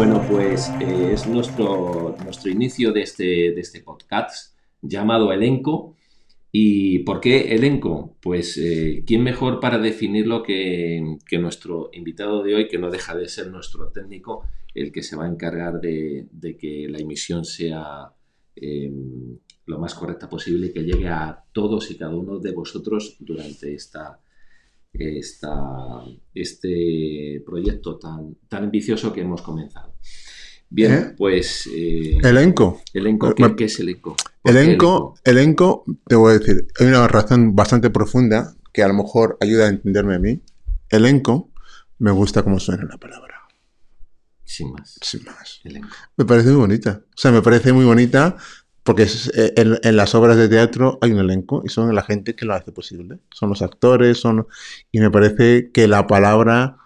Bueno, pues eh, es nuestro, nuestro inicio de este, de este podcast llamado Elenco. ¿Y por qué elenco? Pues eh, quién mejor para definirlo que, que, nuestro invitado de hoy, que no deja de ser nuestro técnico, el que se va a encargar de, de que la emisión sea eh, lo más correcta posible y que llegue a todos y cada uno de vosotros durante esta, esta, este proyecto tan, tan ambicioso que hemos comenzado. Bien, ¿Eh? pues... Eh, elenco. Elenco, ¿qué, ¿qué es elenco? Elenco, elenco, te voy a decir, hay una razón bastante profunda que a lo mejor ayuda a entenderme a mí. Elenco, me gusta cómo suena la palabra. Sin más. Sin más. Elenco. Me parece muy bonita. O sea, me parece muy bonita porque es, eh, en, en, las obras de teatro hay un elenco y son la gente que lo hace posible. Son los actores, son... Y me parece que la palabra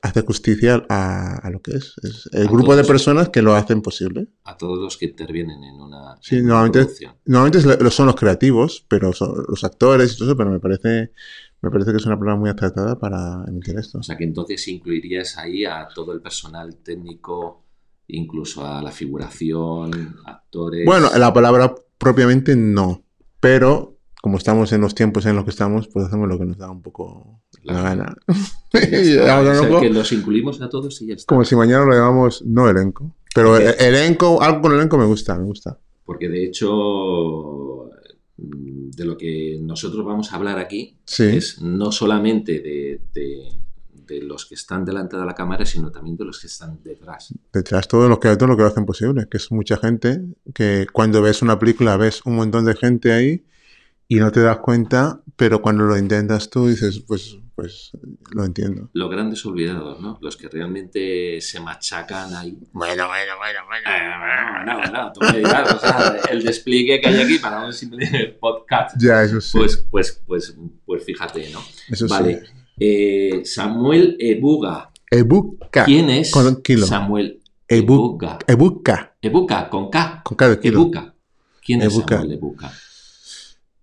hace justicia a, a lo que es. Es el A grupo de personas que lo hacen posible. A todos los que intervienen en una, Sí, en normalmente, son los creativos, pero son los actores y todo eso, pero me parece, me parece que es una palabra muy acertada para emitir esto. O sea que entonces incluirías ahí a todo el personal técnico, incluso a la figuración, actores. Bueno, la palabra propiamente no, pero como estamos en los tiempos en los que estamos, pues hacemos lo que nos da un poco la La gana. Y ahora no- que los incluimos a todos y ya está. Como si mañana lo llamamos no elenco. Pero el- elenco, algo con elenco me gusta, me gusta. Porque de hecho, de lo que nosotros vamos a hablar aquí Sí, es no solamente de, de- de los que están delante de la cámara, sino también de los que están detrás. detrás todo lo que todo lo que lo hacen posible, que es mucha gente, que cuando ves una película ves un montón de gente ahí y no te das cuenta, pero cuando lo intentas tú dices, pues, pues lo entiendo. Los grandes olvidados, ¿no? Los que realmente se machacan ahí. Bueno, bueno, bueno, Eh, No, no, no, tú me dirás, o sea, el despliegue que hay aquí para un simple podcast. Ya, eso sí. Pues, pues, pues, pues fíjate, ¿no? eso Vale. sí. Eh, Samuel Ebuga. Ebuka. ¿Quién es Con kilo. Samuel Ebu- Ebuga? Ebuka. Ebuka, con K. Con cada kilo. Ebuka. ¿Quién es. Samuel Ebuka?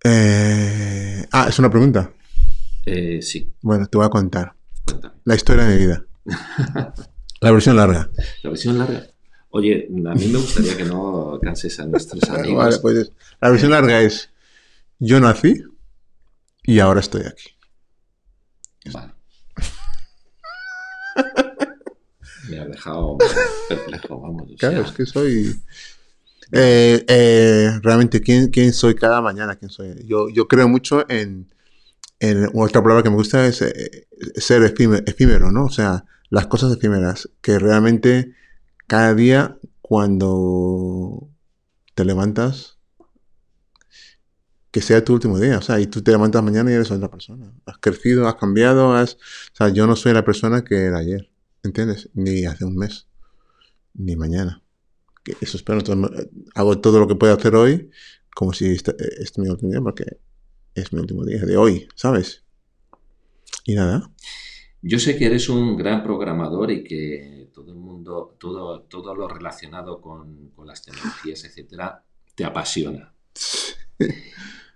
Eh, ah, es una pregunta. Eh, sí, Bueno, te voy a contar. cuéntame. La historia de mi vida. La versión larga. La versión larga. Oye, a mí me gustaría que no canses a nuestros amigos. Vale, pues la versión larga es, yo nací y ahora estoy aquí. Vale. Me ha dejado perplejo, vamos. o Claro, sea, es que soy... Eh, eh, realmente, ¿quién, ¿quién soy cada mañana? ¿Quién soy? Yo, yo creo mucho en, en... Otra palabra que me gusta es eh, ser efímero, efímero, ¿no? O sea, las cosas efímeras, que realmente cada día cuando te levantas, que sea tu último día, o sea, y tú te levantas mañana y eres otra persona. Has crecido, has cambiado, has... O sea, yo no soy la persona que era ayer, ¿entiendes? Ni hace un mes, ni mañana que eso espero. Entonces, hago todo lo que puedo hacer hoy como si este, este es mi último día, porque es mi último día de hoy, ¿sabes? Y nada. Yo sé que eres un gran programador y que todo el mundo, todo, todo lo relacionado con, con las tecnologías, etcétera, te apasiona.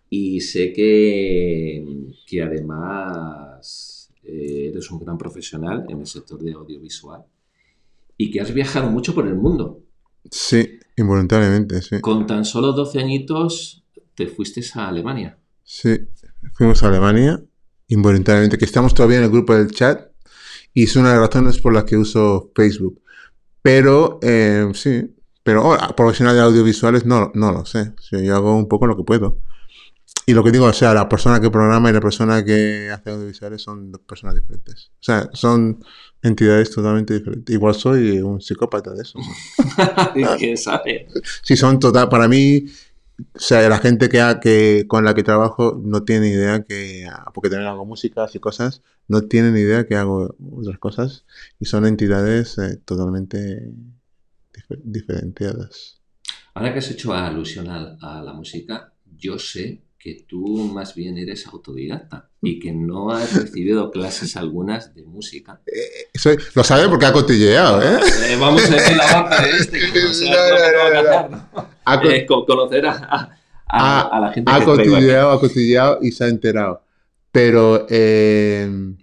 Y sé que, que además eh, eres un gran profesional en el sector de audiovisual y que has viajado mucho por el mundo. Sí, involuntariamente, sí. Con tan solo 12 añitos te fuiste a Alemania. Sí, fuimos a Alemania, involuntariamente, que estamos todavía en el grupo del chat y es una de las razones por las que uso Facebook. Pero, eh, sí, pero oh, profesional de audiovisuales no, no lo sé. Yo hago un poco lo que puedo. Y lo que digo, o sea, la persona que programa y la persona que hace audiovisuales son dos personas diferentes. O sea, son entidades totalmente diferentes. Igual soy un psicópata de eso. ¿Quién sabe? Sí, son total. Para mí, o sea, la gente que, ha- que con la que trabajo no tiene idea que, porque también hago músicas y cosas, no tienen idea que hago otras cosas y son entidades eh, totalmente difer- diferenciadas. Ahora que has hecho alusión a, a la música, yo sé que tú más bien eres autodidacta y que no has recibido clases algunas de música. Soy- lo sabe porque ha cotilleado, ¿eh? Eh, vamos a ver la boca de este, Eh, conocer a, a- a- a la gente ha cotilleado, ha cotilleado y se ha enterado. Pero eh,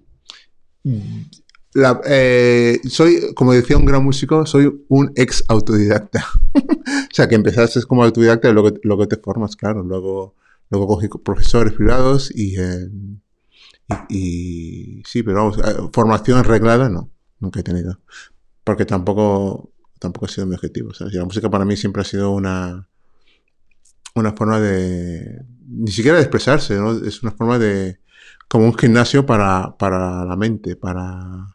la- eh, soy, como decía un gran músico, soy un ex autodidacta. o sea, que empezaste como autodidacta y luego, luego te formas, claro. Luego, luego cogí profesores privados y, eh, y, y sí, pero vamos, eh, formación reglada no, nunca he tenido. Porque tampoco, tampoco ha sido mi objetivo. la música para mí siempre ha sido una, una forma de, ni siquiera de expresarse, ¿no? Es una forma de, como un gimnasio para, para la mente, para...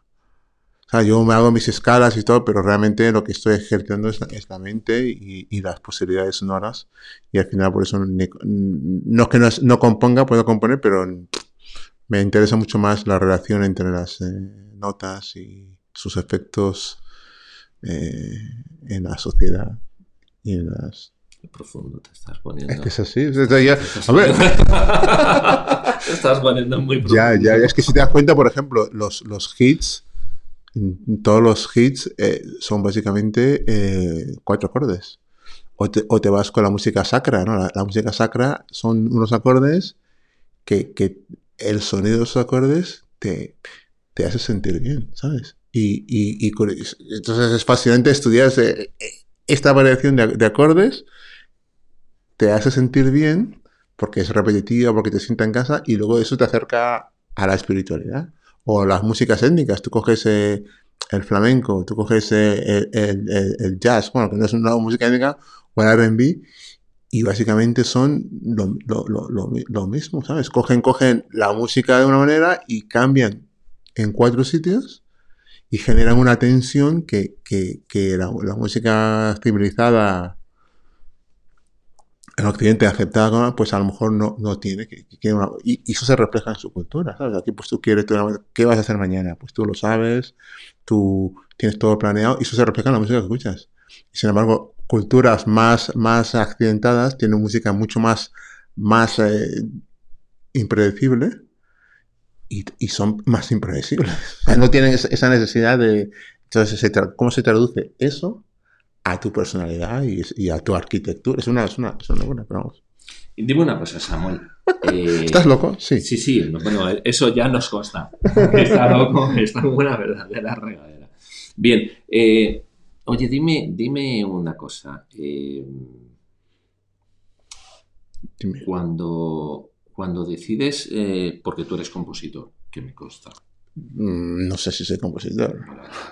O sea, yo me hago mis escalas y todo, pero realmente lo que estoy ejerciendo es la, es la mente y, y las posibilidades sonoras. Y al final, por eso, ni- no es que no, es- no componga, puedo componer, pero me interesa mucho más la relación entre las eh, notas y sus efectos eh, en la sociedad y en las... Qué profundo te estás poniendo. Es que es así. sea, ya- a ver, te estás poniendo muy profundo. Ya, ya, es que si te das cuenta, por ejemplo, los, los hits, todos los hits eh, son básicamente eh, cuatro acordes. O te, o te vas con la música sacra, ¿no? La, la música sacra son unos acordes que, que el sonido de esos acordes te, te hace sentir bien, ¿sabes? Y, y, y entonces es fascinante estudiar esta variación de, de acordes, te hace sentir bien porque es repetitiva, porque te sienta en casa y luego eso te acerca a la espiritualidad. O las músicas étnicas, tú coges eh, el flamenco, tú coges eh, el, jazz, bueno, que no es una música étnica, o el RB, y básicamente son lo, lo- lo- lo mi- lo mismo, ¿sabes? Cogen, cogen la música de una manera y cambian en cuatro sitios y generan una tensión que, que- que la música civilizada en Occidente aceptada, pues a lo mejor no, no tiene. que- que- y, eso se refleja en su cultura. ¿sabes? Aquí pues tú quieres, tú, ¿qué vas a hacer mañana? Pues tú lo sabes, tú tienes todo planeado y eso se refleja en la música que escuchas. Sin embargo, culturas más, más accidentadas tienen música mucho más, más eh, impredecible y, y son más impredecibles. No tienen esa, necesidad de... Entonces, ¿cómo se traduce eso a tu personalidad y, y a tu arquitectura? Es una, es una, es una buena, pero vamos. Dime una cosa, Samuel. Eh, ¿Estás loco? Sí. Sí, sí, no, bueno, eso ya nos consta. Está loco, está en una verdadera regadera. Bien, eh, oye, dime, dime una cosa. eh, Dime. cuando, cuando decides, porque tú eres compositor, que me consta. Mm, No sé si soy compositor.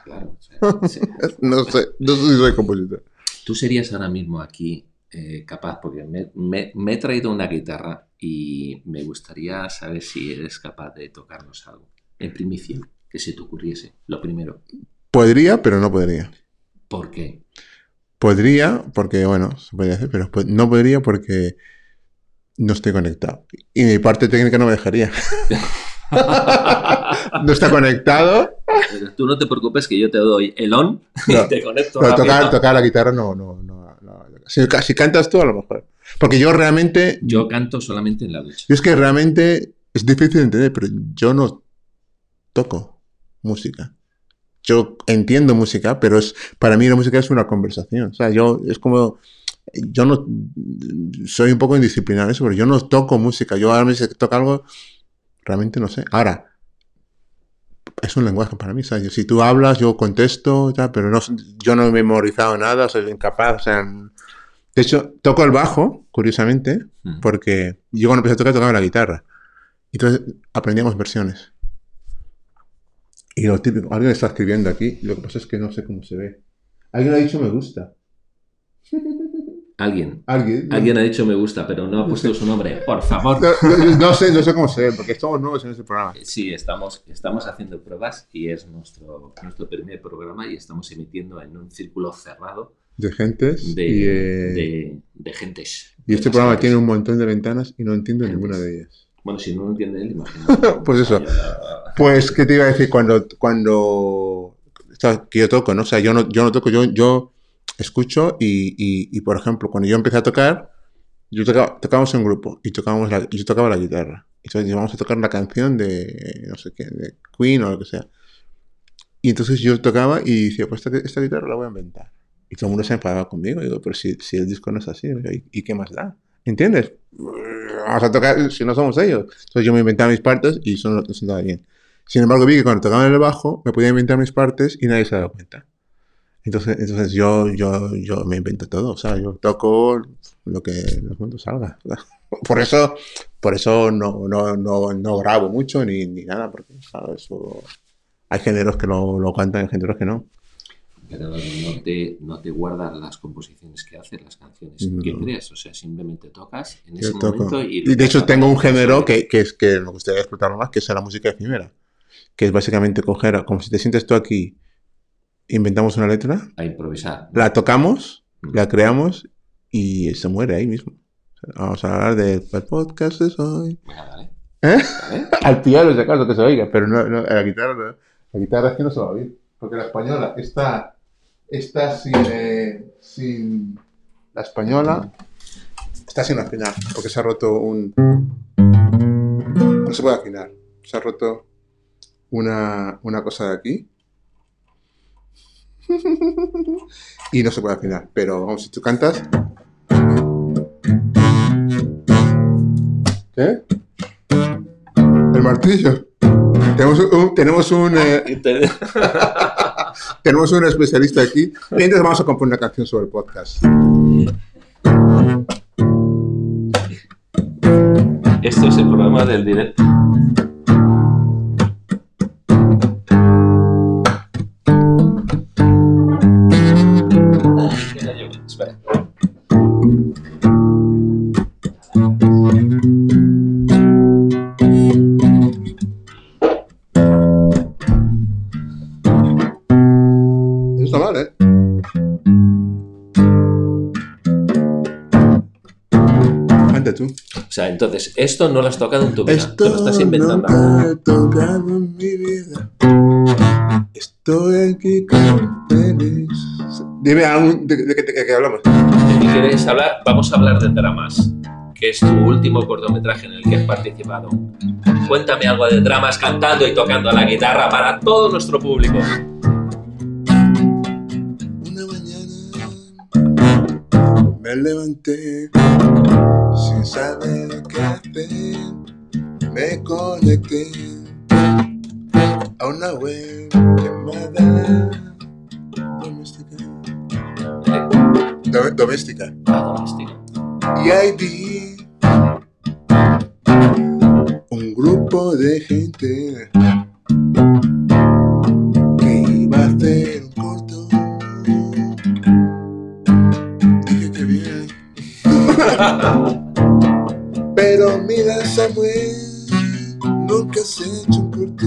Claro, sí. No sé, no sé si soy compositor. Tú serías ahora mismo aquí eh, capaz, porque me, me- me he traído una guitarra y me gustaría saber si eres capaz de tocarnos algo. En primicia, que se te ocurriese, lo primero. Podría, pero no podría. ¿Por qué? Podría, porque, bueno, se podría hacer, pero po- no podría porque no estoy conectado. Y mi parte técnica no me dejaría. no está conectado. Pero Tú no te preocupes que yo te doy el on No. y te conecto Pero rápido. tocar, tocar la guitarra no, no, no. no. Si, si cantas tú, a lo mejor. Porque yo realmente, Yo canto solamente en la ducha. yo es que realmente es difícil de entender, pero yo no toco música. Yo entiendo música, pero es para mí la música es una conversación. O sea, yo es como yo no soy un poco indisciplinado en eso, pero yo no toco música. Yo ahora me dice que toca algo, realmente no sé. Ahora, es un lenguaje para mí. ¿sabes? Si tú hablas, yo contesto, pero no, yo no he memorizado nada, soy incapaz. O sea, de hecho, toco el bajo, curiosamente, Mm. porque yo cuando empecé a tocar tocaba la guitarra. Entonces aprendíamos versiones. Y lo típico, alguien está escribiendo aquí, lo que pasa es que no sé cómo se ve. Alguien ha dicho me gusta. Alguien. Alguien. Alguien ha dicho me gusta, pero no ha puesto su nombre. Por favor. No, no- sé, no sé cómo se ve, porque estamos nuevos en este programa. Sí, estamos, estamos haciendo pruebas y es nuestro, nuestro primer programa y estamos emitiendo en un círculo cerrado De gentes. de, y, eh, de, de gentes. y este programa las tiene gentes. un montón de ventanas y no entiendo Gentes. ninguna de ellas. Bueno, si no lo entiende él, imagínate. Pues eso. Pues, ¿qué te iba a decir? Cuando, cuando que yo toco, ¿no? O sea, yo no, yo no toco, yo, yo escucho y, y, y, por ejemplo, cuando yo empecé a tocar, yo tocaba, tocábamos en grupo y tocábamos la, yo tocaba la guitarra. Entonces íbamos a tocar una canción de, no sé qué, de Queen o lo que sea. Y entonces yo tocaba y decía, pues esta, esta guitarra la voy a inventar. Y todo el mundo se enfadaba conmigo. Y digo, pero si, si el disco no es así, ¿y, y qué más da? ¿Entiendes? Vamos a tocar si no somos ellos. Entonces yo me inventaba mis partes y eso no, sonaba bien. Sin embargo, vi que cuando tocaba en el bajo me podía inventar mis partes y nadie se daba cuenta. Entonces, entonces yo, yo, yo me invento todo, o sea, yo toco lo que el mundo salga. Por eso, por eso no, no, no, no grabo mucho ni, ni nada, porque Eso, hay géneros que lo, lo cantan y géneros que no. Pero no te, no te guardas las composiciones que haces, las canciones que crees, o sea, simplemente tocas en ese momento y... de hecho tengo un género que, que, es que me gustaría explotarlo más, que es la música efímera, que es básicamente coger, como si te sientes tú aquí, inventamos una letra... A improvisar. La tocamos, la creamos y se muere ahí mismo. Vamos a hablar del podcast de hoy. ¿Eh? Al piano, si acaso, que se oiga, pero no, no, la guitarra no. La guitarra es que no se va a oír. Porque la española está, está sin, eh, sin. La española está sin afinar. Porque se ha roto un. No se puede afinar. Se ha roto una, una cosa de aquí. y no se puede afinar. Pero vamos, si tú cantas. ¿Qué? El martillo. Tenemos un, tenemos un, eh, tenemos un especialista aquí. Mientras vamos a componer una canción sobre el podcast. Esto es el programa del directo. Entonces, esto no lo has tocado en tu vida, esto te lo estás inventando. No lo he tocado en mi vida. Estoy aquí con tenis. Dime de, de, qué hablamos. ¿De qué quieres hablar? Vamos a hablar de dramas, que es tu último cortometraje en el que has participado. Cuéntame algo de dramas cantando y tocando la guitarra para todo nuestro público. Una mañana me levanté sin saber qué hacer, me conecté a una web llamada doméstica. doméstica. Y ahí vi un grupo de gente que iba a hacer un corto. Dije que bien. Pero mira Samuel, nunca has hecho un corto.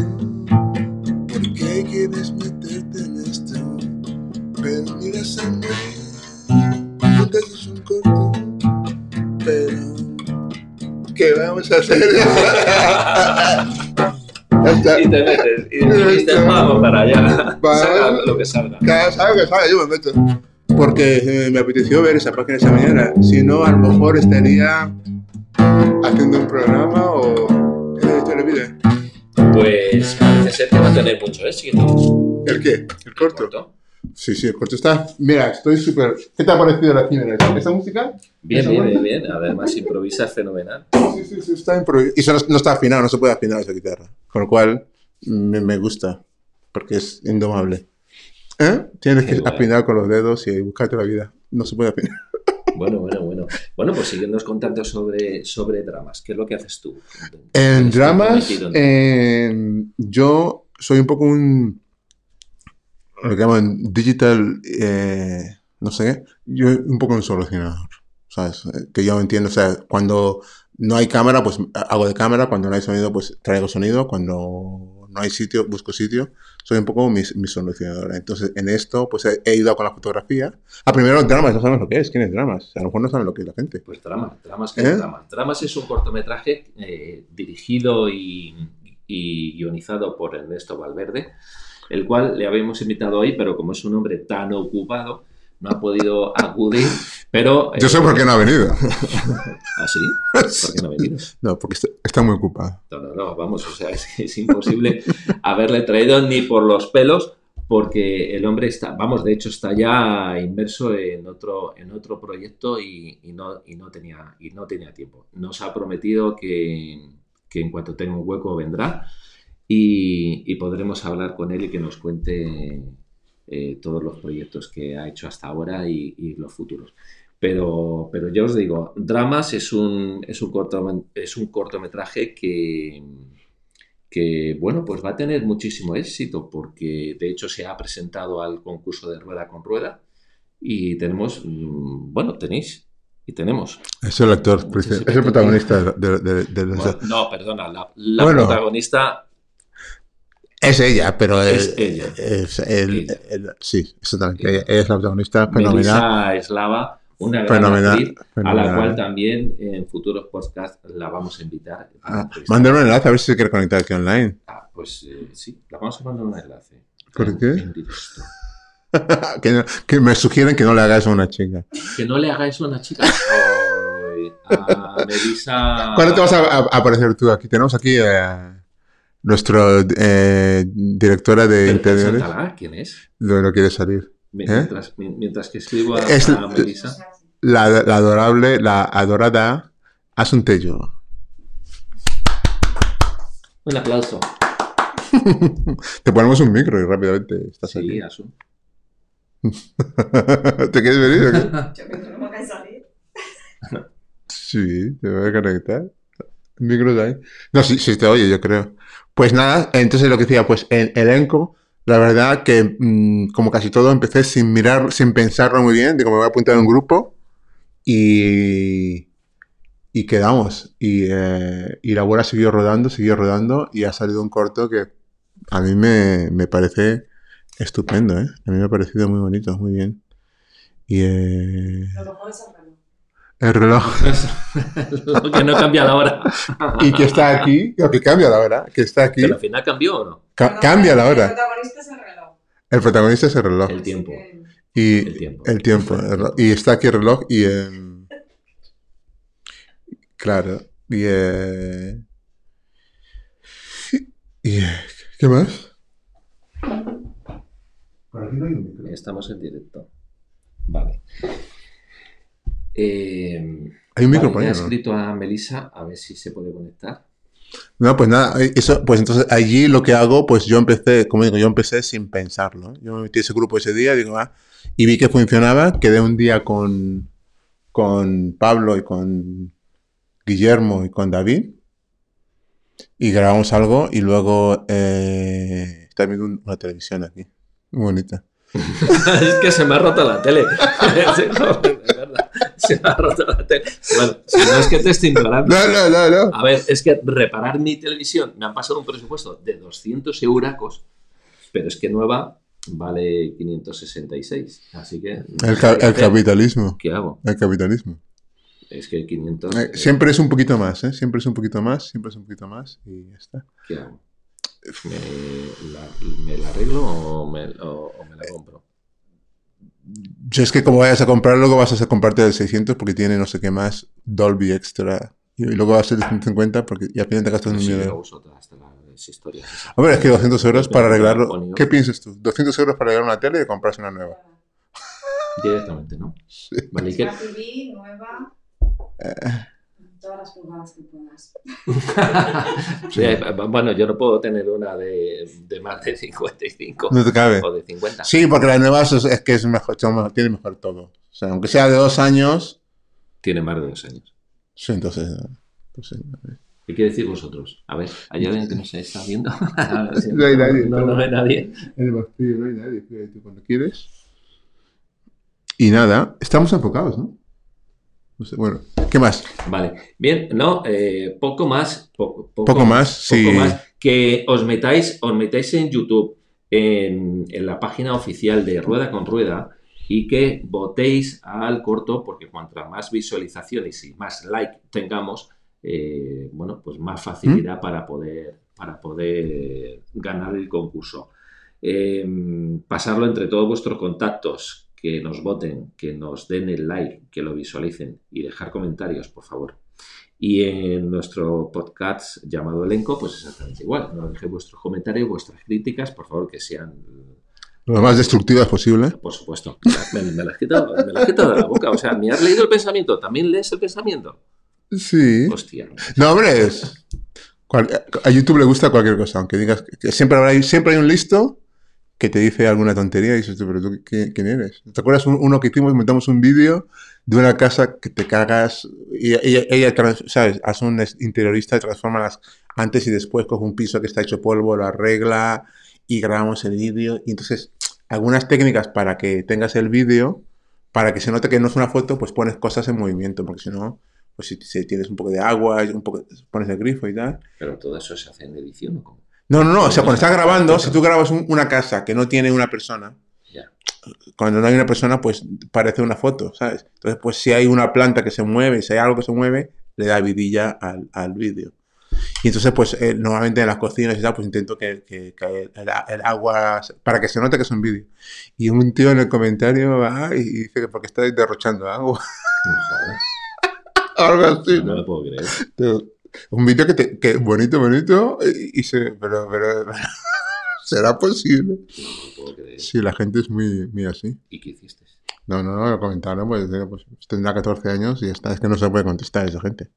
¿Por qué quieres meterte en esto? Pero mira Samuel, nunca has hecho un corto. Pero, ¿qué vamos a hacer? y te metes y dices, vamos para allá. Salga lo que salga. Cada salga que salga, yo me meto. Porque eh, me apeteció ver esa página esa mañana. Si no, a lo mejor estaría haciendo un programa o le pide? Pues parece ser que va a tener mucho éxito. ¿El qué? ¿El corto? Sí, sí, el corto está. Mira, estoy súper. ¿Qué te ha parecido la cine? ¿Esa música? Bien, bien, bien, bien. Además, improvisa fenomenal. Sí, sí, sí, está improvisado. Y eso no, está afinado, no se puede afinar esa guitarra. Con lo cual, me, me gusta. Porque es indomable. ¿Eh? Tienes que afinar con los dedos y buscarte la vida. No se puede afinar. Bueno, bueno, bueno. Pues síguenos contando sobre, sobre dramas. ¿Qué es lo que haces tú? En dramas, yo soy un poco un. Lo que llaman digital. Eh, no sé. Yo un poco un solucionador. ¿Sabes? Que yo entiendo. O sea, cuando no hay cámara, pues hago de cámara. Cuando no hay sonido, pues traigo sonido. Cuando no hay sitio, busco sitio, soy un poco mi, mi solucionadora. Entonces, en esto, pues he, ido con la fotografía. Ah, primero, dramas, no sabemos lo que es. ¿Quién es dramas? A lo mejor no saben lo que es la gente. Pues dramas, dramas, ¿qué es ¿Eh? dramas? Dramas es un cortometraje eh, dirigido y, y guionizado por Ernesto Valverde, el cual le habíamos invitado hoy, pero como es un hombre tan ocupado, no ha podido acudir, pero... Yo sé por qué no ha venido. ¿Ah, sí? ¿Por qué no ha venido? No, porque está, muy ocupado. No, no, no, vamos, o sea, es, imposible haberle traído ni por los pelos, porque el hombre está, vamos, de hecho está ya inmerso en otro, en otro proyecto y, no, y, no tenía, y no tenía tiempo. Nos ha prometido que, que en cuanto tenga un hueco vendrá y, podremos hablar con él y que nos cuente eh, todos los proyectos que ha hecho hasta ahora y, los futuros. Pero, pero ya os digo, Dramas es un, es un, es un cortometraje que, que, bueno, pues va a tener muchísimo éxito porque de hecho se ha presentado al concurso de Rueda con Rueda y tenemos, mm, bueno, tenéis y tenemos. Es el actor, es el protagonista de, No, perdona, la, protagonista es ella, pero es, ella. sí, exactamente. Ella. es la protagonista fenomenal. Melissa Eslava, una gran actriz, a la cual también en futuros podcasts la vamos a invitar. Ah, mándale un enlace a ver si se quiere conectar aquí online. Ah, pues eh, sí, la vamos a mandar un enlace. ¿Por qué? que, que, me sugieren que no le hagáis a una chica. Que no le hagáis a una chica. a Melissa. ¿Cuándo te vas a, aparecer tú aquí? Tenemos aquí. Eh, nuestra eh, directora de interiores. ¿Quién es? No, no quiere salir. ¿Eh? Mientras, que escribo a, es Melissa. La, la, adorable, la adorada Asuntello. Un aplauso. Te ponemos un micro y rápidamente estás sí, Asun. ¿Te quieres venir? Yo creo que no me voy a salir. Sí, te voy a conectar. Micro de ahí. No, sí, sí te oye, yo creo. Pues nada, entonces lo que decía, pues en elenco, la verdad que mm, como casi todo empecé sin mirar, sin pensarlo muy bien, digo, me voy a apuntar en un grupo y, y quedamos. Y, eh, y la bola siguió rodando, siguió rodando y ha salido un corto que a mí me, me parece estupendo, ¿eh? A mí me ha parecido muy bonito, muy bien. Y, eh, el reloj. Lo que no cambia la hora. y que está aquí, que cambia la hora, que está aquí. Pero al final cambió o no? cambia la hora. El protagonista es el reloj. El protagonista es el reloj. El tiempo. Y el tiempo. El tiempo y está aquí el reloj y... claro. Y... Eh, y ¿Qué más? Estamos en directo. Vale. Eh, Hay un micro He escrito a Melissa a ver si se puede conectar. No, pues nada, eh, eso, pues entonces allí lo que hago, pues yo empecé, como digo, yo empecé sin pensarlo. Yo me metí ese grupo ese día, digo, ah, y vi que funcionaba, quedé un día con, con Pablo y con Guillermo y con David, y grabamos algo, y luego eh, está viendo una televisión aquí, muy bonita. es que se me ha roto la tele. se me ha roto la tele. Bueno, si no es que te estoy ignorando. No, no, no, no. A ver, es que reparar mi televisión me han pasado un presupuesto de 200 euracos, pero es que nueva vale 566. Así que. El, capitalismo. ¿Qué hago? El capitalismo. Es que 500. Eh, siempre es un poquito más, ¿eh? Siempre es un poquito más, siempre es un poquito más y ya está. ¿Qué hago? ¿Me la, me la arreglo o me, o, me la compro? Yo es que como vayas a comprar, luego vas a comprarte el 600 porque tiene no sé qué más, Dolby Extra. Y luego va a ser de 150 porque ya al final te gastas un dinero. Hombre, es que 200 euros para arreglarlo. ¿Qué piensas tú? 200 euros para arreglar una tele y comprarse una nueva. Directamente, ¿no? Sí. Vale, ¿qué? TV nueva. Eh todas las pulgadas que puedas. bueno, yo no puedo tener una de, de, más de 55 no te cabe. o de 50. Sí, porque la nueva es, es que es mejor, tiene mejor todo. O sea, aunque sea de dos años. Tiene más de dos años. Sí, entonces. ¿Qué quiere decir vosotros? A ver, ¿hay alguien que no se está viendo? no hay nadie. No, no, hay nadie. El vacío, no hay nadie. Cuando quieres. Y nada, estamos enfocados, ¿no? Bueno, ¿qué más? Vale, bien, no, eh, poco más. poco, más, sí. Poco más. Que os metáis, os metáis en YouTube, en, la página oficial de Rueda con Rueda, y que votéis al corto, porque cuanto más visualizaciones y más like tengamos, eh, bueno, pues más facilidad ¿Mm? para, poder, para poder ganar el concurso. Eh, pasarlo entre todos vuestros contactos, que nos voten, que nos den el like, que lo visualicen y dejar comentarios, por favor. Y en nuestro podcast llamado Elenco, pues exactamente igual. Nos dejéis vuestros comentarios, vuestras críticas, por favor, que sean lo más destructivas posible. Por supuesto. Me, las has quitado, me las has quitado de la boca. O sea, ¿me has leído el pensamiento? ¿También lees el pensamiento? Sí. Hostia. No, hombre, es... A YouTube le gusta cualquier cosa, aunque digas que siempre, habrá, siempre hay un listo que te dice alguna tontería y dices pero tú, ¿qué- ¿quién eres? ¿Te acuerdas un- uno que hicimos, montamos un vídeo de una casa que te cagas y ella, ella ¿sabes? Hace un interiorista y transforma las antes y después, coge un piso que está hecho polvo, lo arregla y grabamos el vídeo. Y entonces, algunas técnicas para que tengas el vídeo, para que se note que no es una foto, pues pones cosas en movimiento, porque si no, pues si, si tienes un poco de agua, un poco, pones el grifo y tal. Pero todo eso se hace en edición o cómo? No, no, no, o sea, cuando estás grabando, si tú grabas un- una casa que no tiene una persona, Ya. cuando no hay una persona, pues parece una foto, ¿sabes? Entonces, pues si hay una planta que se mueve, si hay algo que se mueve, le da vidilla al, al vídeo. Y entonces, pues eh, normalmente en las cocinas y tal, pues intento que, que- que el, el agua, para que se note que es un vídeo. Y un tío en el comentario va y dice que porque estáis derrochando agua. Joder, algo así, no ¿no? lo puedo creer. Un vídeo que, te- que bonito, bonito, y, y se, pero, pero, ¿será posible? No puedo creer. Sí, la gente es muy, muy así. ¿Y qué hiciste? No, no, no, lo comentaron, pues, pues tendrá 14 años y ya está, es que no se puede contestar a esa gente.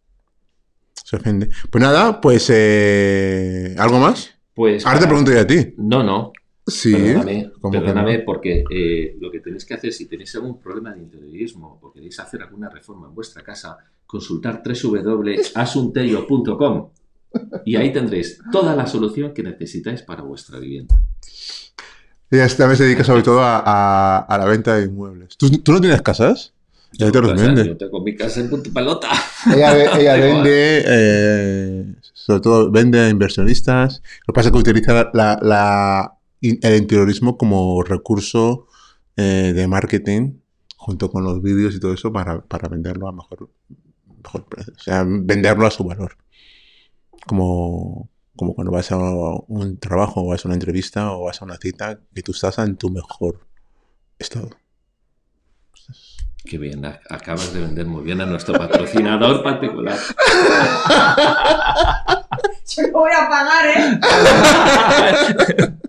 Se ofende. Pues nada, pues, eh, ¿algo más? Pues. Ahora te pregunto yo a ti. No, no. Sí. Perdóname, ¿Cómo que perdóname no? porque eh, lo que tenéis que hacer, si tenéis algún problema de interiorismo o queréis hacer alguna reforma en vuestra casa, consultar www.asunterio.com y ahí tendréis toda la solución que necesitáis para vuestra vivienda. Ella vez se dedica sobre todo a, a- a la venta de inmuebles. ¿Tú, tú no tienes casas? Ella te los vende. Yo tengo mi casa en punto pelota. Ella, ella vende, eh, sobre todo vende a inversionistas. Lo que pasa es que utiliza la- la- el interiorismo como recurso eh, de marketing junto con los vídeos y todo eso para, para venderlo a mejor, mejor precio. O sea, venderlo a su valor. Como, como cuando vas a un trabajo o vas a una entrevista o vas a una cita que tú estás en tu mejor estado. Qué bien, ac- acabas de vender muy bien a nuestro patrocinador particular. Yo lo voy a pagar, ¿eh?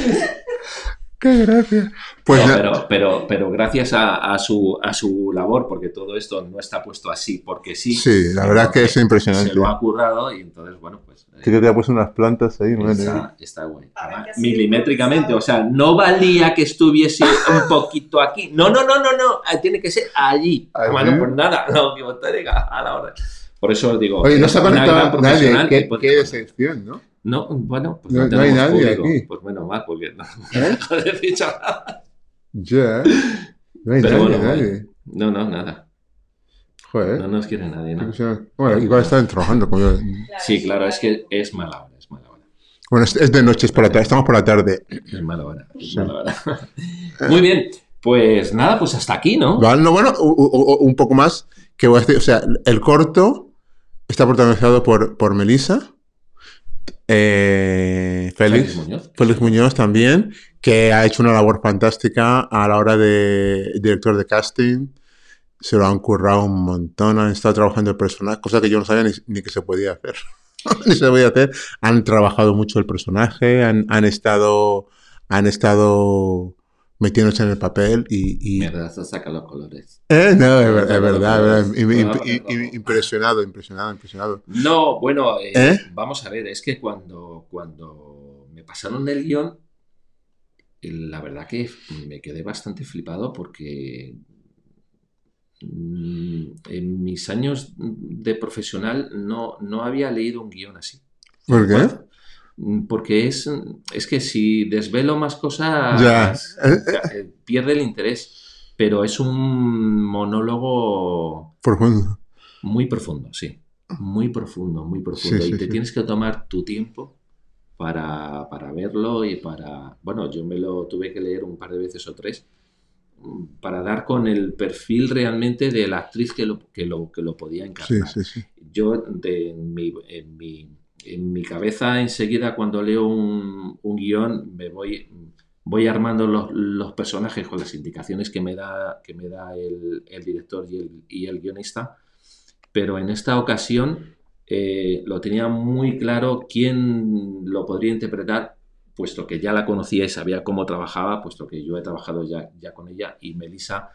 ¡Qué gracia! Pues No, pero, pero, pero gracias a, a su, a su labor, porque todo esto no está puesto así porque sí. Sí, la verdad que es impresionante. Se lo ha currado y entonces, bueno, pues. eh, Sí que te ha puesto unas plantas ahí, ¿no? Está, está guay. Milimétricamente, o sea, no valía que estuviese un poquito aquí. No, no, no, no, no. Tiene que ser allí. ¿Allí? Bueno, pues nada, no, que botánica a la hora. Por eso os digo. Oye, no es se ha conectado nadie. profesional Qué, qué decepción, ¿no? No, bueno, pues No- no, hay nadie público. aquí. Pues bueno, mal, porque no, ¿Eh? no he dicho nada. Ya. No hay Pero nadie, bueno, nadie. No, no, nada. Joder. No nos quiere nadie, ¿no? Bueno, igual están trabajando como yo. Sí, claro, es que es mala hora, es mala hora. Bueno, es, de noche, es por la tarde. Estamos por la tarde. Es mala hora, es Sí. mala hora. Muy bien, pues nada, pues hasta aquí, ¿no? Bueno, u- un poco más. Que voy a decir, o sea, el corto está protagonizado por, por Melissa, eh, Félix, Félix Muñoz. Félix Muñoz también, que ha hecho una labor fantástica a la hora de director de casting. Se lo han currado un montón, han estado trabajando el personaje, cosa que yo no sabía ni, ni que se podía hacer. ni se podía hacer. Han trabajado mucho el personaje, han, han estado, han estado metiéndose en el papel y, y- Mierda, se saca los colores. eh, no, es, ver- es verdad, es verdad. Impresionado, impresionado, impresionado. No, bueno, eh, ¿Eh? vamos a ver, es que cuando, cuando me pasaron el guion, eh, la verdad que me quedé bastante flipado porque mm, en mis años de profesional no, no había leído un guion así. ¿Por qué? Porque es, es que si desvelo más cosas, Ya. eh, pierde el interés. Pero es un monólogo Profundo. muy profundo, sí. Muy profundo, muy profundo. Sí, y sí, te sí. tienes que tomar tu tiempo para, para verlo y para... Bueno, yo me lo tuve que leer un par de veces o tres mm, para dar con el perfil realmente de la actriz que lo, que lo, que lo podía encarnar. Yo de, en, mi, en, mi, en mi cabeza enseguida cuando leo un, un guion me voy, armando los, personajes con las indicaciones que me da, que me da el, director y el, y el guionista, pero en esta ocasión eh, lo tenía muy claro quién lo podría interpretar, puesto que ya la conocía y sabía cómo trabajaba, puesto que yo he trabajado ya, con ella y Melissa,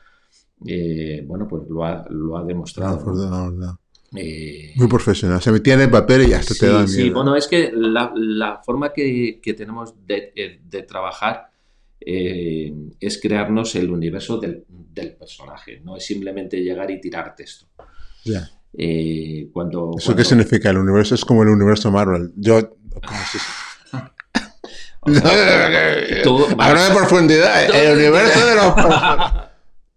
eh, bueno, pues lo ha, lo ha demostrado. Eh, Muy profesional. Se metía en el papel y ya hasta sí, te da sí, miedo. bueno, es que la, la forma que, que tenemos de, eh, de trabajar eh, es crearnos el universo del, del personaje, no es simplemente llegar y tirar texto. Ya. Eh, cuando, ¿Eso cuando- qué significa? El universo es como el universo Marvel. Yo. ¿cómo se de profundidad. El universo de los.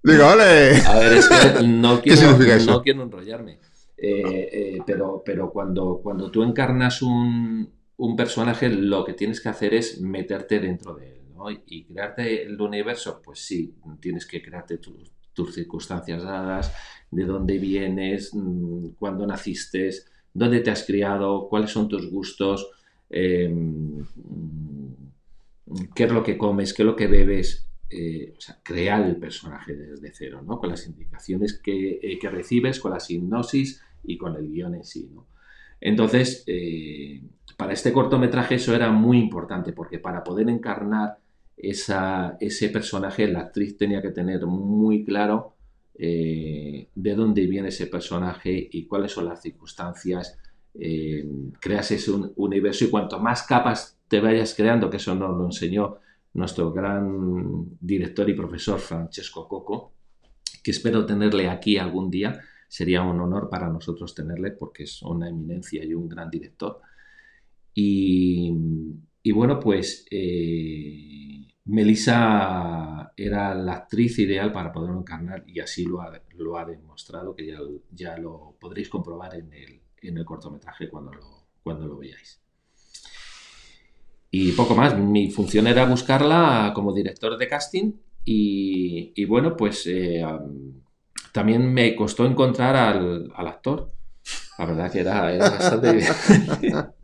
Digo, ole. A ver, es que no quiero, significa eso? no quiero enrollarme. Eh, eh, pero, pero cuando, cuando tú encarnas un, un personaje, lo que tienes que hacer es meterte dentro de él, ¿no? Y, crearte el universo, pues sí, tienes que crearte tus, tus circunstancias dadas, de dónde vienes, mm, cuándo naciste, dónde te has criado, cuáles son tus gustos, eh, mm, qué es lo que comes, qué es lo que bebes, crear el personaje desde cero, ¿no? Con las indicaciones que, que recibes, con la hipnosis y con el guion en sí, ¿no? Entonces, eh, para este cortometraje eso era muy importante, porque para poder encarnar esa, ese personaje, la actriz tenía que tener muy claro eh, de dónde viene ese personaje y cuáles son las circunstancias. eh, creas ese un- universo y cuanto más capas te vayas creando, que eso nos lo enseñó nuestro gran director y profesor Francesco Coco, que espero tenerle aquí algún día. Sería un honor para nosotros tenerle porque es una eminencia y un gran director. Y, bueno, pues eh, Melissa era la actriz ideal para poderlo encarnar y así lo ha, lo ha demostrado, que ya, ya lo podréis comprobar en el, en el cortometraje cuando lo, cuando lo veáis. Y poco más, mi función era buscarla como director de casting y, bueno, pues eh, también me costó encontrar al, al actor. La verdad que era, era bastante...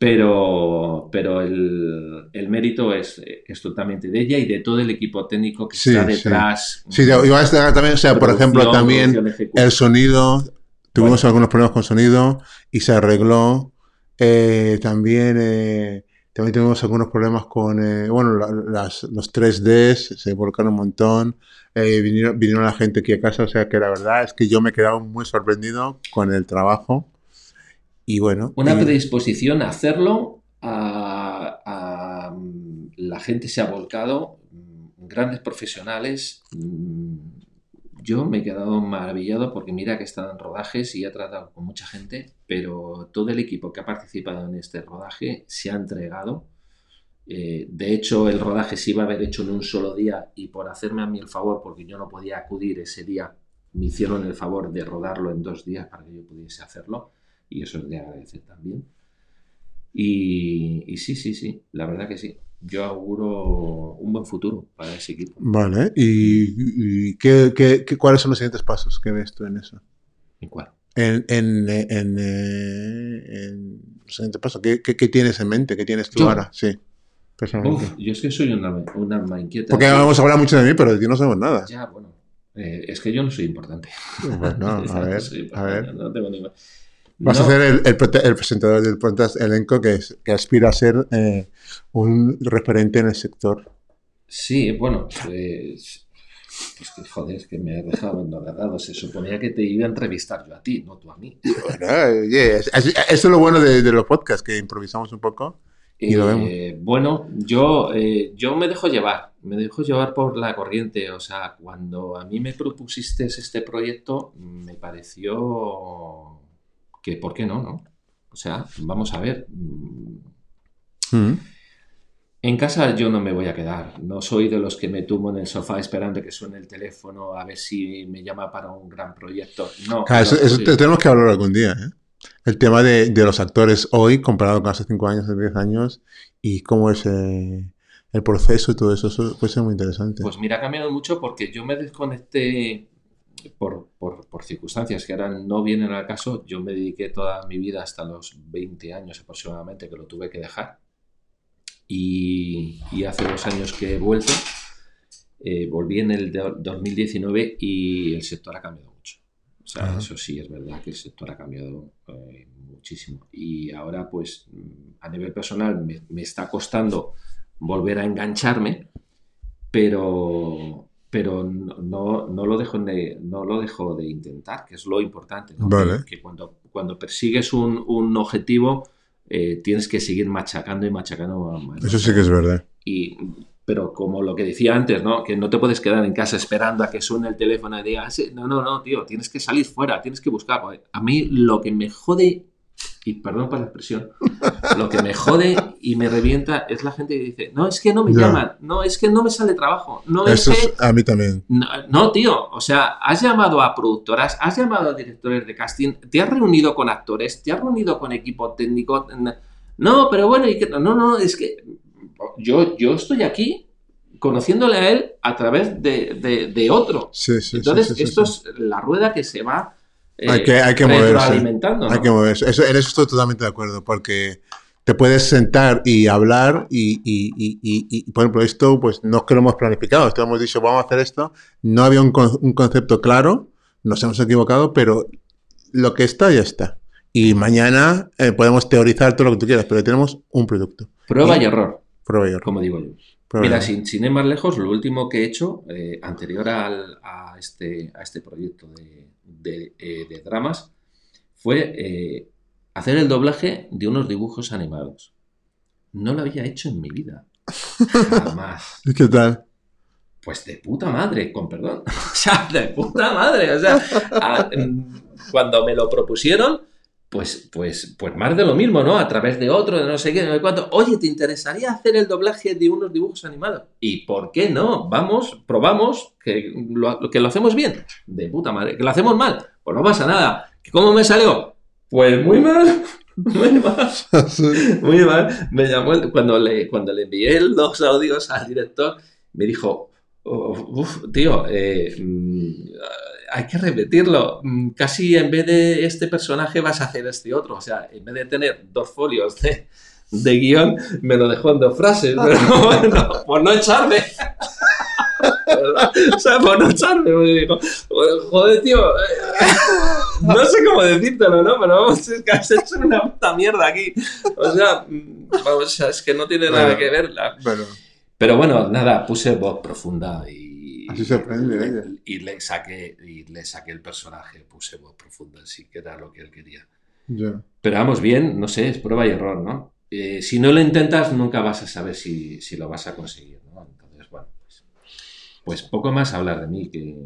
Pero, pero el, el mérito es, es totalmente de ella y de todo el equipo técnico que Sí, está sí. detrás. Sí, yo iba a estar también, o sea, por ejemplo, también el sonido. Tuvimos Bueno. algunos problemas con sonido y se arregló. Eh, también, eh, también tuvimos algunos problemas con, eh, bueno, la- las, los 3Ds, se volcaron un montón. Eh, vinieron, vinieron la gente aquí a casa, o sea que la verdad es que yo me he quedado muy sorprendido con el trabajo. Y bueno, Una y- predisposición a hacerlo, a, a- la gente se ha volcado, mm, grandes profesionales. mm, Yo me he quedado maravillado porque mira que estado en rodajes y he tratado con mucha gente, pero todo el equipo que ha participado en este rodaje se ha entregado. Eh, de hecho, el rodaje se iba a haber hecho en un solo día y por hacerme a mí el favor, porque yo no podía acudir ese día, me hicieron el favor de rodarlo en dos días para que yo pudiese hacerlo y eso es de agradecer también. Y, y sí, sí, sí, la verdad que sí. Yo auguro un buen futuro para ese equipo. Vale, ¿y, y qué, qué- qué- cuáles son los siguientes pasos que ves tú en eso? ¿En cuál? En, en, en, eh, en los siguientes pasos, ¿qué, qué, tienes en mente? ¿Qué tienes tú Yo. ahora? Sí, personalmente. Uf, yo es que soy una, una alma inquieta. Porque vamos a hablar mucho de mí, pero de ti no sabemos nada. Ya, bueno. eh, es que yo no soy importante. Bueno, a No ver, soy a ver. No tengo ni. Vas No, a ser el, el, el presentador del podcast elenco que, es- que aspira a ser eh, un referente en el sector. Sí, bueno, pues, pues que joder, es que me he dejado enredado. Se suponía que te iba a entrevistar yo a ti, no tú a mí. Bueno, es- eso es lo bueno de, de los podcasts, que improvisamos un poco. Y lo vemos. Eh, bueno, yo, eh, yo me dejo llevar, me dejo llevar por la corriente. O sea, cuando a mí me propusiste este proyecto, me pareció que, ¿por qué no? no? O sea, vamos a ver. mm, Mm. En casa yo no me voy a quedar. No soy de los que me tumbo en el sofá esperando que suene el teléfono a ver si me llama para un gran proyecto. No. Claro, eso, te- tenemos que hablar algún día. ¿eh? El tema de, de los actores hoy comparado con hace 5 años, hace 10 años, y cómo es eh, el proceso y todo eso, eso puede ser muy interesante. Pues mira, ha cambiado mucho porque yo me desconecté por, por- por circunstancias que ahora no vienen al caso. Yo me dediqué toda mi vida hasta los 20 años aproximadamente que lo tuve que dejar. Y, y hace dos años que he vuelto. eh, volví en el de- 2019 y el sector ha cambiado mucho. O sea, Ajá. eso sí es verdad que el sector ha cambiado eh, muchísimo. Y ahora, pues, mm, a nivel personal me, me está costando volver a engancharme, pero, pero no, no, lo dejo de, no lo dejo de intentar, que es lo importante. ¿no? Vale. Que, que cuando, cuando persigues un, un objetivo, eh, tienes que seguir machacando y machacando. más. Eso sí que es verdad. Y, pero como lo que decía antes, ¿no? Que no te puedes quedar en casa esperando a que suene el teléfono y digas, "Sí, no, no, no, tío, tienes que salir fuera, tienes que buscar. A mí lo que me jode, y perdón por la expresión, lo que me jode y me revienta es la gente que dice, no, es que no me llaman, no, es que no me sale trabajo, no, Eso es que... es a mí también. No, no, tío, o sea, has llamado a productoras, has llamado a directores de casting, te has reunido con actores, te has reunido con equipo técnico. No, pero bueno, y que- no, no, es que yo, yo estoy aquí conociéndole a él a través de, de- de otro. Sí, sí, Entonces, sí, esto es la rueda que se va eh, Hay que- hay que moverse. Hay que moverse. Eso, en eso estoy totalmente de acuerdo, porque te puedes sentar y hablar y, y- y- y- por ejemplo, esto pues no es que lo hemos planificado, esto hemos dicho, vamos a hacer esto, no había un, con- un concepto claro, nos hemos equivocado, pero lo que está ya está. Y mañana eh, podemos teorizar todo lo que tú quieras, pero tenemos un producto. Prueba Y- error, Prueba y error. como digo yo. Prueba Mira, sin, sin ir más lejos, lo último que he hecho, eh, anterior al- a, este, a este proyecto de, de, eh, de dramas, fue hacer el doblaje de unos dibujos animados. No lo había hecho en mi vida. Jamás. ¿Y qué tal? Pues de puta madre, con perdón. O sea, de puta madre. O sea, a- mm, cuando me lo propusieron, pues, pues, pues más de lo mismo, ¿no? A través de otro, de no sé qué, de no sé cuánto. Oye, ¿te interesaría hacer el doblaje de unos dibujos animados? ¿Y por qué no? Vamos, probamos, que lo, que lo hacemos bien. De puta madre. ¿Que lo hacemos mal? Pues no pasa nada. ¿Que ¿Cómo me salió? Pues muy mal. Muy mal. Muy mal. Me llamó el- cuando, le, cuando le envié los audios al director, me dijo, "Oh, uf, tío, eh, mm, hay que repetirlo. Mm, Casi en vez de este personaje vas a hacer este otro. O sea, en vez de tener dos folios de, de guion, me lo dejó en dos frases. Pero bueno, por no echarme. ¿Verdad? O sea, por no echarme. Me dijo, joder, tío. eh, No sé cómo decírtelo, ¿no? Pero vamos, es que has hecho una puta mierda aquí. O sea, vamos, o sea, es que no tiene nada Bueno. que ver. la- Bueno, Pero bueno, nada, puse voz profunda y. Así se aprende, y, le saqué y le saqué el personaje, puse voz profunda, sí, que era lo que él quería. ya. Pero vamos bien, no sé, es prueba y error, ¿no? Eh, si no lo intentas, nunca vas a saber si, si lo vas a conseguir, ¿no? Pues, poco más hablar de mí que,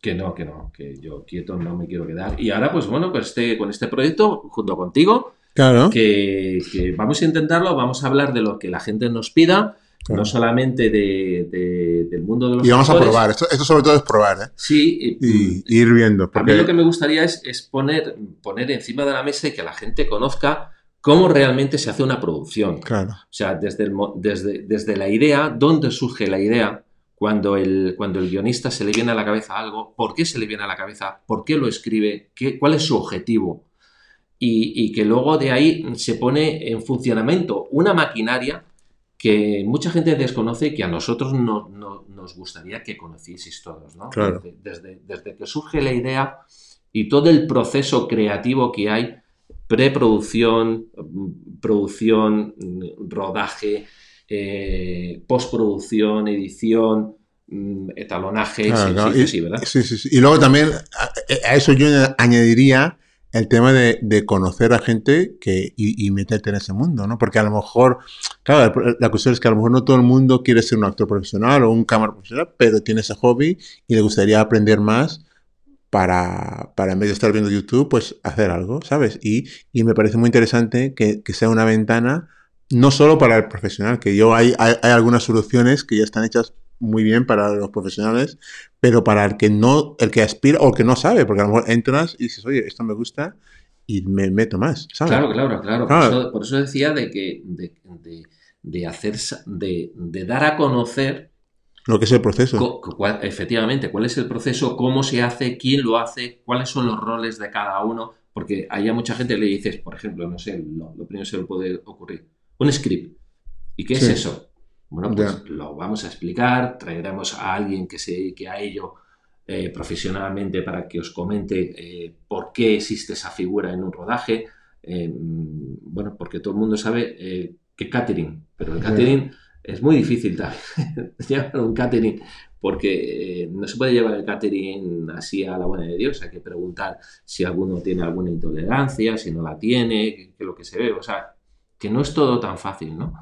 que no, que no, que yo quieto no me quiero quedar. Y ahora, pues bueno, pues este, con este proyecto, junto contigo, Claro. que, que vamos a intentarlo, vamos a hablar de lo que la gente nos pida, Claro. no solamente de, de- del mundo de los Y vamos a probar. Esto, esto sobre todo es probar, ¿eh? Sí, y- ir viendo. a mí Porque, lo que me gustaría es, es poner, poner encima de la mesa y que la gente conozca cómo realmente se hace una producción. Claro. O sea, desde, el desde, desde la idea, dónde surge la idea, cuando el, cuando el guionista se le viene a la cabeza algo, por qué se le viene a la cabeza, por qué lo escribe, qué, cuál es su objetivo. Y, y que luego de ahí se pone en funcionamiento una maquinaria que mucha gente desconoce y que a nosotros no- no- nos gustaría que conocieseis todos. ¿no? Claro. Desde, desde- desde que surge la idea y todo el proceso creativo que hay, preproducción, mm, producción, mm, rodaje, eh, postproducción, edición, mm, etalonaje, Claro, sí, claro. sí, Y- sí, ¿verdad? Sí, sí, sí. Y luego también a, a eso yo añadiría el tema de, de conocer a gente que, y, y meterte en ese mundo, ¿no? Porque a lo mejor, claro, la- la cuestión es que a lo mejor no todo el mundo quiere ser un actor profesional o un cámara profesional, pero tiene ese hobby y le gustaría aprender más para, para en vez de estar viendo YouTube, pues hacer algo, ¿sabes? Y, y me parece muy interesante que, que sea una ventana no solo para el profesional, que yo hay, hay, hay algunas soluciones que ya están hechas muy bien para los profesionales, pero para el que no, el que aspira o el que no sabe, porque a lo mejor entras y dices, oye, esto me gusta y me meto más, ¿sabes? Claro, claro, claro. Claro. Por, eso, por eso decía de que de, de- de hacer, de, de dar a conocer Lo que es el proceso. cuál- efectivamente cuál es el proceso, cómo se hace, quién lo hace, cuáles son los roles de cada uno, porque hay a mucha gente que le dices, por ejemplo, no sé, lo, lo primero que se le puede ocurrir, un script. ¿Y qué es eso? Bueno, pues lo vamos a explicar, traeremos a alguien que se dedique a ello eh, profesionalmente para que os comente eh, por qué existe esa figura en un rodaje. Eh, bueno, porque todo el mundo sabe que catering, pero el catering es muy difícil también llevar un catering porque no se puede llevar el catering así a la buena de Dios. Hay que preguntar si alguno tiene alguna intolerancia, si no la tiene, qué es lo que se ve. O sea, que no es todo tan fácil, ¿no?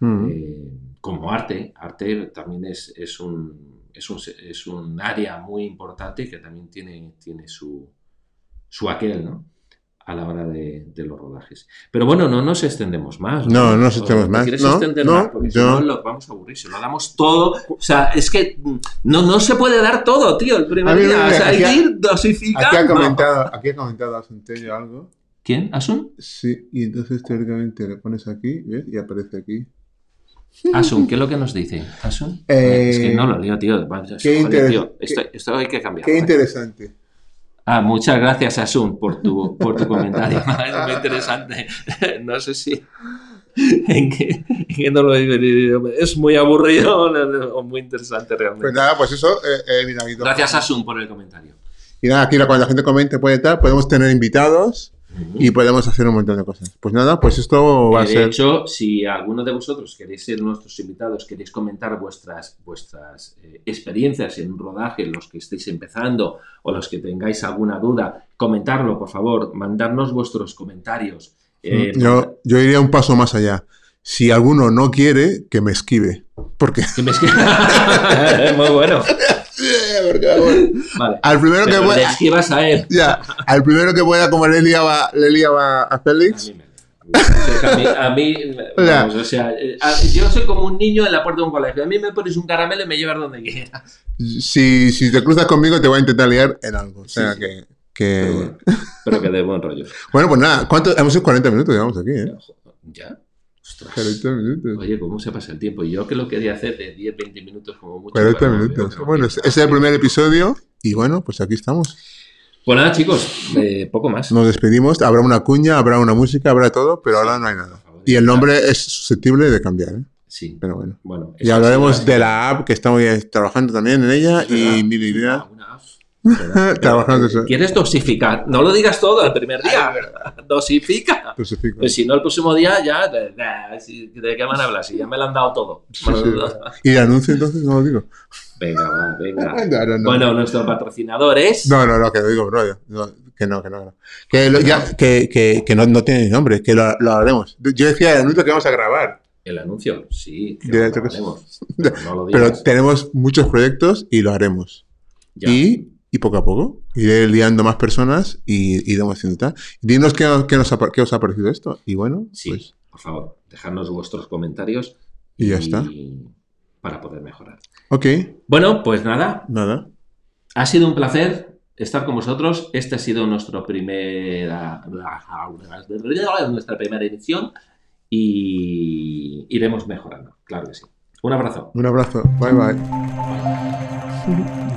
Mm. Eh, como arte, arte también es, es, un, es, un, es un área muy importante que también tiene, tiene su, su aquel, ¿no? A la hora de, de los rodajes. Pero bueno, no nos extendemos más. No, no nos ¿O extendemos te más. quieres No, extender no, más? Porque si no, lo vamos a aburrir. Si lo damos todo. O sea, es que no, no se puede dar todo, tío, el primer día. O mira, sea, hay aquí que ir Aquí ha dosificando. comentado, aquí ha comentado Asuntello algo. ¿Quién? ¿Asun? Sí, y entonces teóricamente le pones aquí, ¿ves? Y aparece aquí. Asun, ¿qué es lo que nos dice? ¿Asun? Eh, es que no lo leo, tío. Joder, qué tío. qué- Esto, hay que cambiar. Qué interesante. Ah, muchas gracias, Asun, por tu, por tu comentario. es muy interesante. No sé si. En qué, en qué no lo he dividido. Es muy aburrido o muy interesante Pues realmente. nada, pues eso, eh, eh, Gracias, Asun, por el comentario. Y nada, aquí cuando la gente comente puede estar, podemos tener invitados y podemos hacer un montón de cosas. Pues nada, pues esto va a Eh, de ser... hecho, si alguno de vosotros queréis ser nuestros invitados, queréis comentar vuestras, vuestras eh, experiencias en un rodaje, los que estéis empezando o los que tengáis alguna duda, comentarlo, por favor, mandarnos vuestros comentarios. Eh, yo, yo iría un paso más allá. Si alguno no quiere, que me esquive. Porque... que me escri- Muy bueno. Vale. Al primero que Pero le pueda... esquivas a él. Ya, al primero que pueda, como le liaba, le liaba a Félix, a mí, a mí, vamos, o sea, eh, yo soy como un niño en la puerta de un colegio. A mí me pones un caramelo y me llevas donde quieras. si, si te cruzas conmigo, te voy a intentar liar en algo. O sea Sí, sí. que... que- Pero bueno, pero que de buen rollo. Bueno, pues nada, ¿cuánto? Hemos hecho 40 minutos, digamos, aquí, ¿eh? ¿Ya? Ostras. 40 minutos. Oye, ¿cómo se pasa el tiempo? Yo que lo quería hacer de 10, 20 minutos como mucho. 40 pero veo minutos. Bueno, ese es el primer episodio y bueno, pues aquí estamos. Pues nada, chicos, eh, poco más. Nos despedimos, habrá una cuña, habrá una música, habrá todo, pero ahora no hay nada. Y el nombre es susceptible de cambiar, ¿eh? Sí. Pero bueno. Bueno, Y hablaremos de la app que estamos trabajando también en ella y mil ideas. Trabajando. ¿Quieres dosificar? No lo digas todo el primer día. Dosifica. Específico. Pues si no, el próximo día ya. ¿De, de- si- ¿de qué van a hablar? Si ya me lo han dado todo. Sí, sí. ¿Y el anuncio entonces? No lo digo. Venga, va, venga. No, no, no. Bueno, nuestro patrocinador es. No, no, no, que lo digo, bro. no, que no, que no. que no. Que, lo- ya, que, que, que no, tiene ni nombre, que lo, lo haremos. Yo decía el anuncio que vamos a grabar, El anuncio, sí. que lo que haremos. Pero no lo pero tenemos muchos proyectos y lo haremos. Ya. Y, y poco a poco iré liando más personas y iremos haciendo tal. Dinos qué, qué, nos ha, qué os ha parecido esto. Y bueno, Sí, pues, por favor, dejadnos vuestros comentarios. y ya está. Para poder mejorar. Ok, Bueno, pues nada, nada. ha sido un placer estar con vosotros. Esta ha sido nuestro primera, nuestra primera edición y iremos mejorando, claro que sí. Un abrazo. Un abrazo. Bye bye.